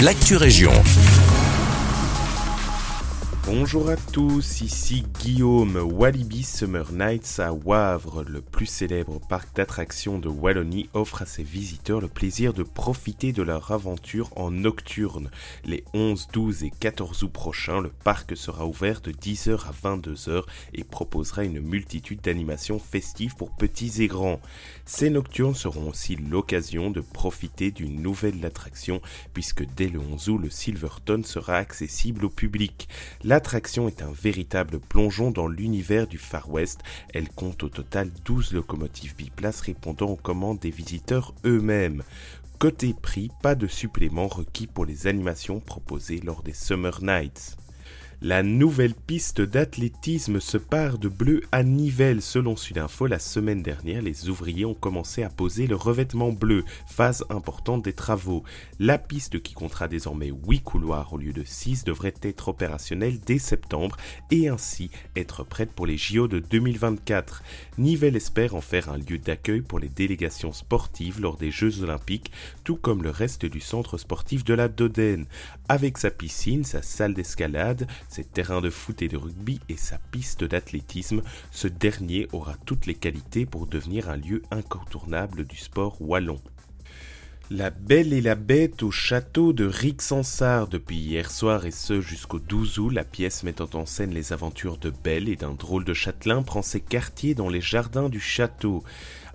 l'actu région. Bonjour à tous, ici Guillaume, Walibi Summer Nights à Wavre, le plus célèbre parc d'attractions de Wallonie, offre à ses visiteurs le plaisir de profiter de leur aventure en nocturne. Les 11, 12 et 14 août prochains, le parc sera ouvert de 10h à 22h et proposera une multitude d'animations festives pour petits et grands. Ces nocturnes seront aussi l'occasion de profiter d'une nouvelle attraction puisque dès le 11 août, le Silverton sera accessible au public. L'attraction est un véritable plongeon dans l'univers du Far West. Elle compte au total 12 locomotives biplaces répondant aux commandes des visiteurs eux-mêmes. Côté prix, pas de supplément requis pour les animations proposées lors des Summer Nights. La nouvelle piste d'athlétisme se part de bleu à Nivelles. Selon Sudinfo, la semaine dernière, les ouvriers ont commencé à poser le revêtement bleu, phase importante des travaux. La piste, qui comptera désormais 8 couloirs au lieu de 6, devrait être opérationnelle dès septembre et ainsi être prête pour les JO de 2024. Nivelles espère en faire un lieu d'accueil pour les délégations sportives lors des Jeux Olympiques, tout comme le reste du centre sportif de la Dodène. Avec sa piscine, sa salle d'escalade, ses terrains de foot et de rugby et sa piste d'athlétisme, ce dernier aura toutes les qualités pour devenir un lieu incontournable du sport wallon. La Belle et la Bête au château de Rixensart depuis hier soir et ce jusqu'au 12 août, la pièce mettant en scène les aventures de Belle et d'un drôle de châtelain prend ses quartiers dans les jardins du château.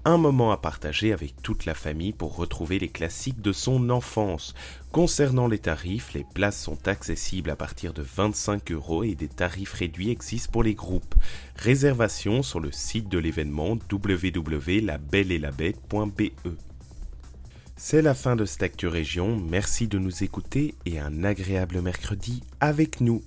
Un moment à partager avec toute la famille pour retrouver les classiques de son enfance. Concernant les tarifs, les places sont accessibles à partir de 25 euros et des tarifs réduits existent pour les groupes. Réservation sur le site de l'événement www.labelleetlabête.be. C'est la fin de cette Actu merci de nous écouter et un agréable mercredi avec nous.